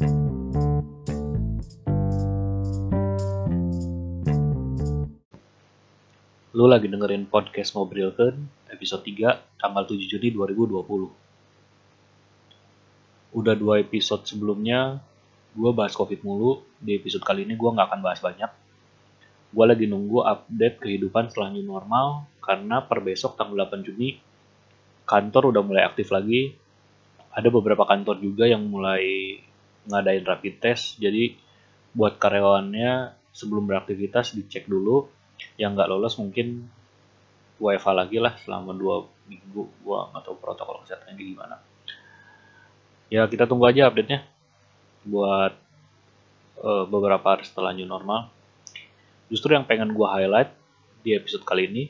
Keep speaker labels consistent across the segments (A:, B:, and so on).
A: Lu lagi dengerin podcast Ngobrilkeun episode 3 tanggal 7 Juni 2020. Udah dua episode sebelumnya gue bahas covid mulu, di episode kali ini gue nggak akan bahas banyak. Gue lagi nunggu update kehidupan setelah normal karena per besok tanggal 8 Juni kantor udah mulai aktif lagi. Ada beberapa kantor juga yang mulai ngadain rapid test, jadi buat karyawannya sebelum beraktivitas dicek dulu. Yang nggak lolos mungkin WFH lagi lah selama dua minggu. Gua nggak tahu protokol kesehatannya gimana. Ya kita tunggu aja update nya buat uh, beberapa hari setelah new normal. Justru yang pengen gua highlight di episode kali ini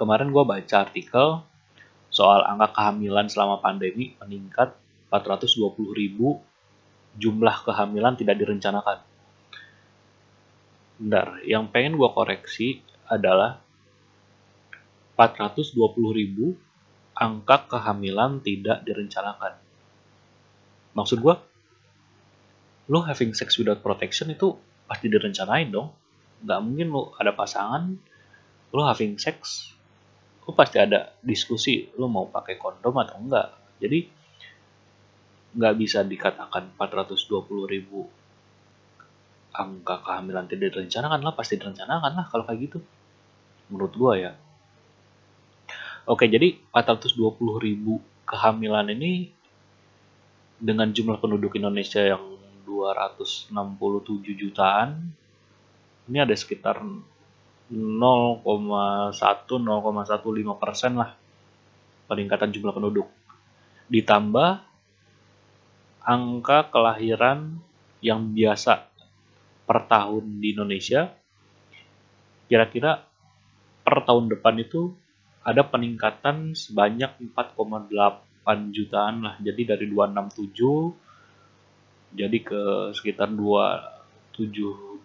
A: kemarin gua baca artikel soal angka kehamilan selama pandemi meningkat 420 ribu jumlah kehamilan tidak direncanakan Bentar, yang pengen gue koreksi adalah 420 ribu angka kehamilan tidak direncanakan. Maksud gue, lo having sex without protection itu pasti direncanain dong. Gak mungkin lo ada pasangan, lo having sex, lo pasti ada diskusi lo mau pakai kondom atau enggak. Jadi nggak bisa dikatakan 420 ribu angka kehamilan tidak direncanakan lah pasti direncanakan lah kalau kayak gitu. Menurut gua ya. Oke jadi 420 ribu kehamilan ini dengan jumlah penduduk Indonesia yang 267 jutaan ini ada sekitar 0,1 0,15 persen lah peningkatan jumlah penduduk. Ditambah angka kelahiran yang biasa per tahun di Indonesia, kira-kira per tahun depan itu ada peningkatan sebanyak 4,8 jutaan lah. Jadi dari 267 jadi ke sekitar 272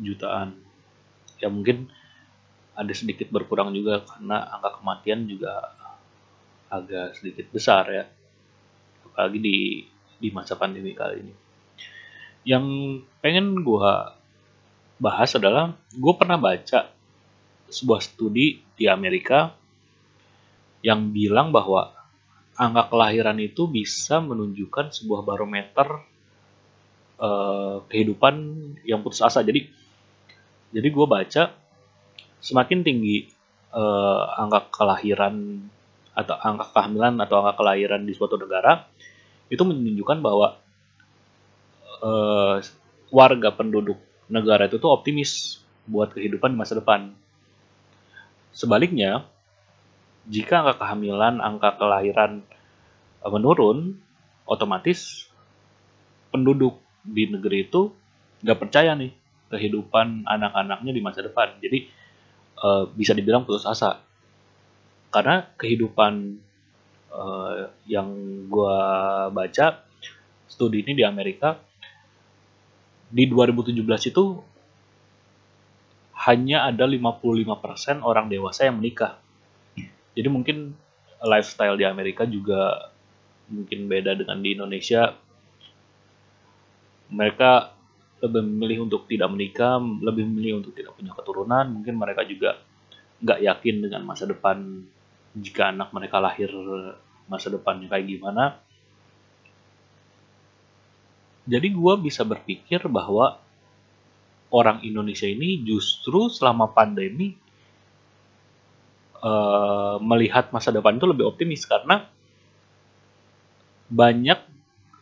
A: jutaan. Ya mungkin ada sedikit berkurang juga karena angka kematian juga agak sedikit besar ya. Apalagi di di masa pandemi kali ini yang pengen gue bahas adalah gue pernah baca sebuah studi di Amerika yang bilang bahwa angka kelahiran itu bisa menunjukkan sebuah barometer uh, kehidupan yang putus asa. Jadi, jadi gue baca semakin tinggi uh, angka kelahiran atau angka kehamilan atau angka kelahiran di suatu negara itu menunjukkan bahwa uh, warga penduduk negara itu tuh optimis buat kehidupan di masa depan. Sebaliknya, jika angka kehamilan, angka kelahiran uh, menurun, otomatis penduduk di negeri itu nggak percaya nih kehidupan anak-anaknya di masa depan. Jadi uh, bisa dibilang putus asa. Karena kehidupan uh, yang gue baca, studi ini di Amerika di 2017 itu hanya ada 55% orang dewasa yang menikah. Jadi mungkin lifestyle di Amerika juga mungkin beda dengan di Indonesia. Mereka lebih memilih untuk tidak menikah, lebih memilih untuk tidak punya keturunan. Mungkin mereka juga nggak yakin dengan masa depan jika anak mereka lahir masa depannya kayak gimana jadi gue bisa berpikir bahwa orang Indonesia ini justru selama pandemi uh, melihat masa depan itu lebih optimis karena banyak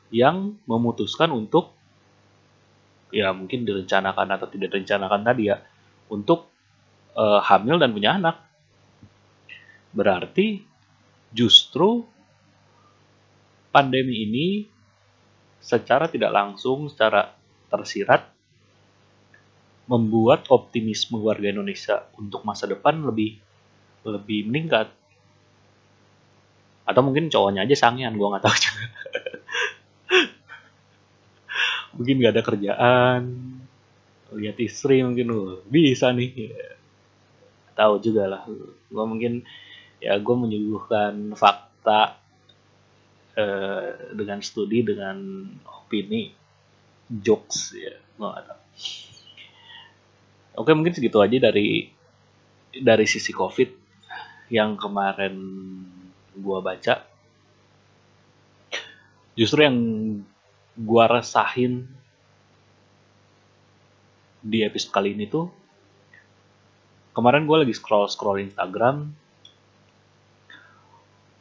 A: yang memutuskan untuk ya mungkin direncanakan atau tidak direncanakan tadi ya untuk uh, hamil dan punya anak. Berarti justru pandemi ini secara tidak langsung, secara tersirat, membuat optimisme warga Indonesia untuk masa depan lebih lebih meningkat. Atau mungkin cowoknya aja sangian, gue nggak tahu juga. mungkin gak ada kerjaan, lihat istri mungkin uh, bisa nih. Tahu juga lah, gue mungkin ya gue menyuguhkan fakta uh, dengan studi dengan opini jokes ya nggak tahu. Oke mungkin segitu aja dari dari sisi covid yang kemarin gua baca. Justru yang gua resahin di episode kali ini tuh kemarin gue lagi scroll scroll Instagram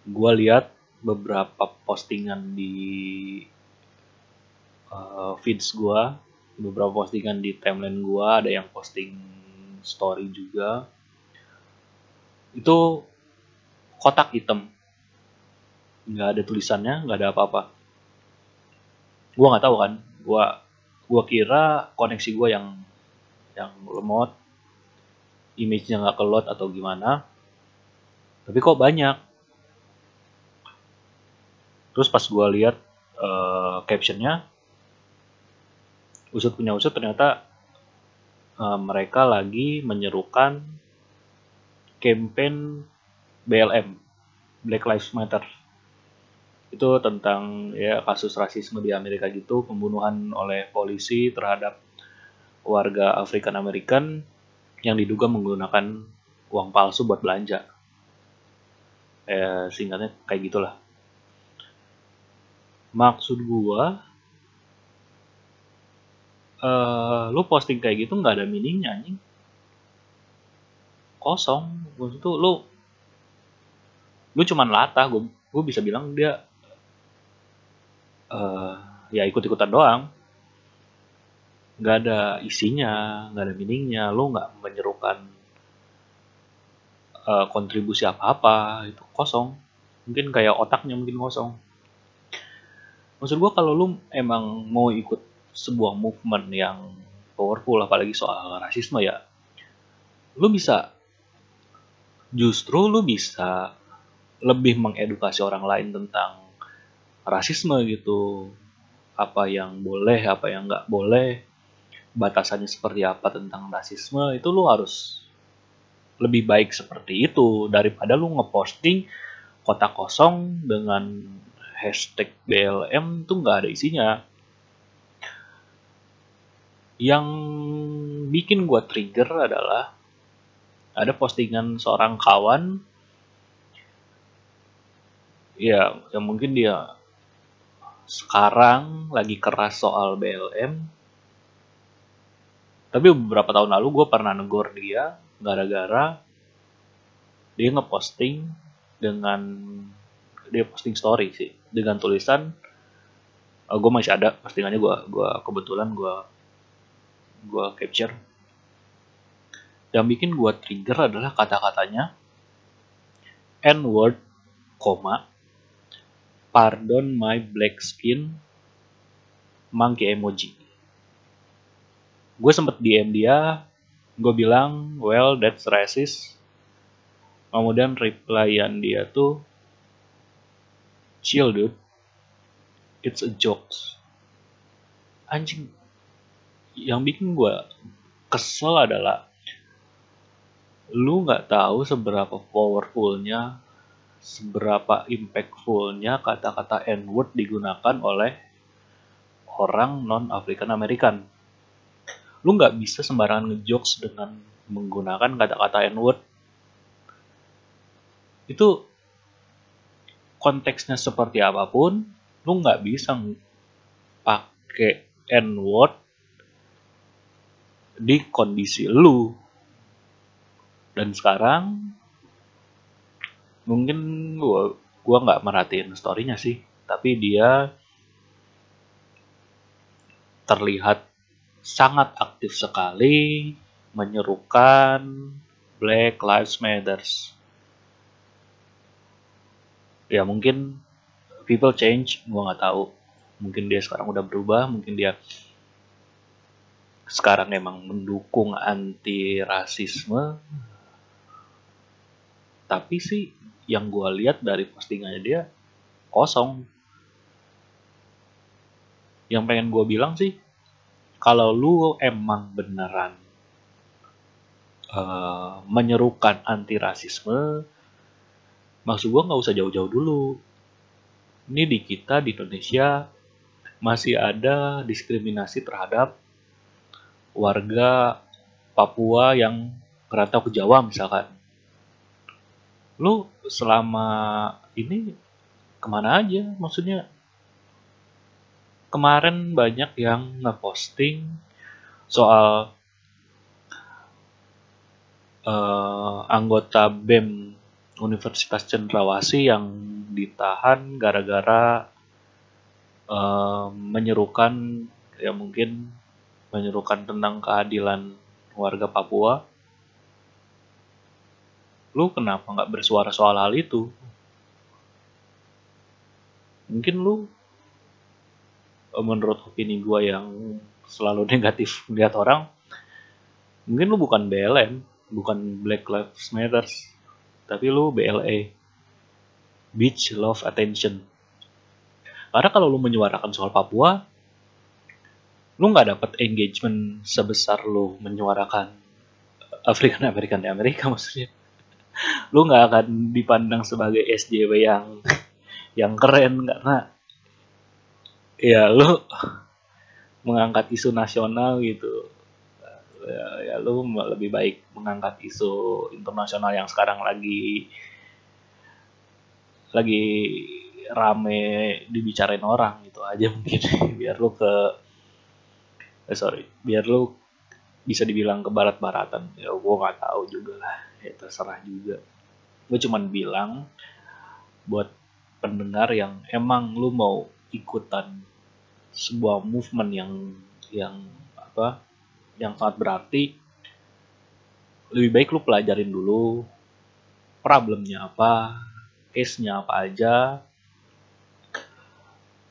A: gue lihat beberapa postingan di uh, feeds gue beberapa postingan di timeline gue ada yang posting story juga. Itu kotak hitam. Nggak ada tulisannya nggak ada apa-apa. Gue nggak tahu kan gue gue kira koneksi gue yang yang lemot image-nya nggak kelot atau gimana. Tapi kok banyak terus pas gue lihat uh, captionnya usut punya usut ternyata uh, mereka lagi menyerukan campaign BLM Black Lives Matter itu tentang ya kasus rasisme di Amerika gitu pembunuhan oleh polisi terhadap warga African American yang diduga menggunakan uang palsu buat belanja. Eh, singkatnya kayak gitulah. Maksud gua, uh, lu posting kayak gitu nggak ada meaningnya anjing. Kosong. Maksud tuh lu lu cuman latah, gua, gua bisa bilang dia uh, ya ikut-ikutan doang nggak ada isinya nggak ada meaningnya lo nggak menyerukan uh, kontribusi apa-apa itu kosong mungkin kayak otaknya mungkin kosong maksud gua kalau lo emang mau ikut sebuah movement yang powerful apalagi soal rasisme ya lo bisa justru lo bisa lebih mengedukasi orang lain tentang rasisme gitu. Apa yang boleh apa yang nggak boleh batasannya seperti apa tentang rasisme itu lu harus lebih baik seperti itu daripada lu ngeposting kota kosong dengan hashtag BLM tuh nggak ada isinya. Yang bikin gue trigger adalah ada postingan seorang kawan. Ya yang mungkin dia sekarang lagi keras soal BLM tapi beberapa tahun lalu gue pernah negor dia gara-gara dia ngeposting dengan dia posting story sih. Dengan tulisan uh, eh, gue masih ada postingannya gue gua kebetulan gue gue capture. Yang bikin gue trigger adalah kata-katanya n word koma pardon my black skin monkey emoji. Gue sempet DM dia gue bilang well that's racist. Kemudian replyan dia tuh chill dude. It's a jokes anjing. Yang bikin gue kesel adalah lu nggak tahu seberapa powerfulnya seberapa impactfulnya kata-kata N-word digunakan oleh orang non African American. Lu nggak bisa sembarangan ngejokes dengan menggunakan kata-kata n-word. Itu konteksnya seperti apa pun lu nggak bisa pakai n-word di kondisi lu dan sekarang mungkin gua gua nggak merhatiin storynya sih tapi dia terlihat sangat aktif sekali menyerukan Black Lives Matter. Ya mungkin people change, gua nggak tahu. Mungkin dia sekarang udah berubah, mungkin dia sekarang emang mendukung anti rasisme. Tapi sih yang gua lihat dari postingannya dia kosong. Yang pengen gua bilang sih, kalau lu emang beneran uh, menyerukan anti rasisme maksud gue nggak usah jauh-jauh dulu ini di kita di Indonesia masih ada diskriminasi terhadap warga Papua yang merantau ke Jawa misalkan. Lu selama ini ke mana aja? Maksudnya kemarin banyak yang ngeposting soal uh, anggota BEM Universitas Cendrawasih yang ditahan gara-gara uh, menyerukan ya mungkin menyerukan tentang keadilan warga Papua. Lu kenapa nggak bersuara soal hal itu? Mungkin lu eh, menurut opini gue yang selalu negatif melihat orang, mungkin lu bukan BLM, bukan Black Lives Matter, tapi lu BLA, Beach Love Attention. Karena kalau lu menyuarakan soal Papua, lu nggak dapat engagement sebesar lu menyuarakan African American di Amerika maksudnya. Lu nggak akan dipandang sebagai SJW yang yang keren karena ya lu mengangkat isu nasional gitu ya, ya lu lebih baik mengangkat isu internasional yang sekarang lagi lagi rame dibicarain orang gitu aja mungkin. Biar lu ke eh, sorry biar lu bisa dibilang ke barat-baratan. Ya gue nggak tahu juga lah. Ya terserah juga. Gue cuman bilang buat pendengar yang emang lu mau ikutan sebuah movement yang yang apa yang sangat berarti lebih baik lu pelajarin dulu problemnya apa case-nya apa aja.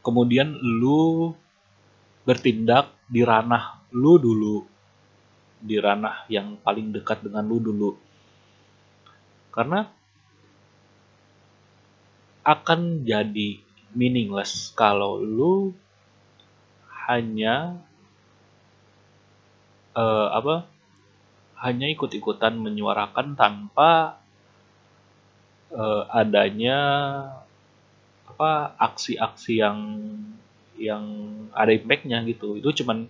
A: Kemudian lu bertindak di ranah lu dulu di ranah yang paling dekat dengan lu dulu. Karena akan jadi meaningless kalau lu hanya uh, apa hanya ikut-ikutan menyuarakan tanpa uh, adanya apa aksi-aksi yang yang ada impactnya gitu. Itu cuman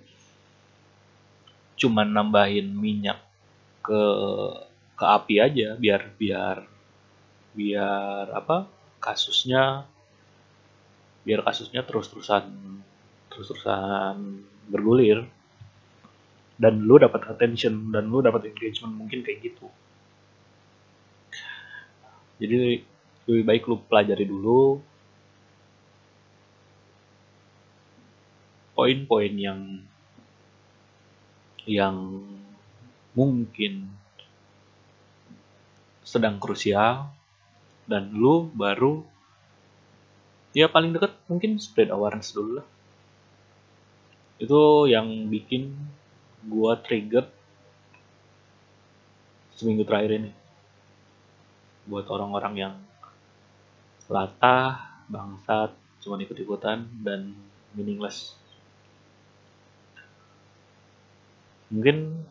A: cuman nambahin minyak ke ke api aja biar biar biar apa kasusnya biar kasusnya terus terusan terus terusan bergulir dan lu dapat attention dan lu dapat engagement mungkin kayak gitu. Jadi lebih baik lu pelajari dulu poin-poin yang yang mungkin sedang krusial dan lu baru ya paling deket mungkin spread awareness dulu lah. Itu yang bikin gua trigger seminggu terakhir ini buat orang-orang yang latah, bangsat, cuma ikut-ikutan dan meaningless. mungkin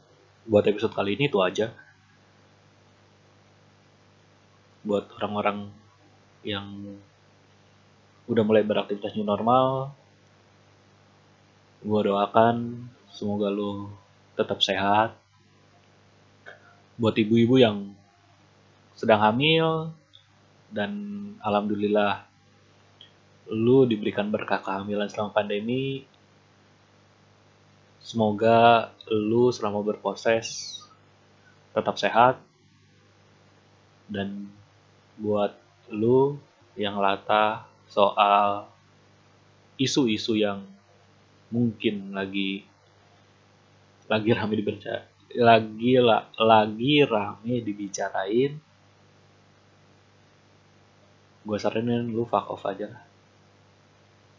A: buat episode kali ini itu aja buat orang-orang yang udah mulai beraktivitas new normal gue doakan semoga lo tetap sehat. Buat ibu-ibu yang sedang hamil dan alhamdulillah lu diberikan berkah kehamilan selama pandemi Semoga lu selama berproses tetap sehat. Dan buat lu yang lata soal isu-isu yang mungkin lagi lagi rame dibaca lagi la, lagi rame dibicarain gue saranin lu fuck off aja lah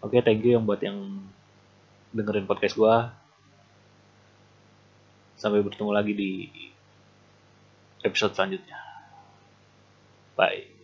A: oke okay, thank you yang buat yang dengerin podcast gue Sampai bertemu lagi di episode selanjutnya. Bye.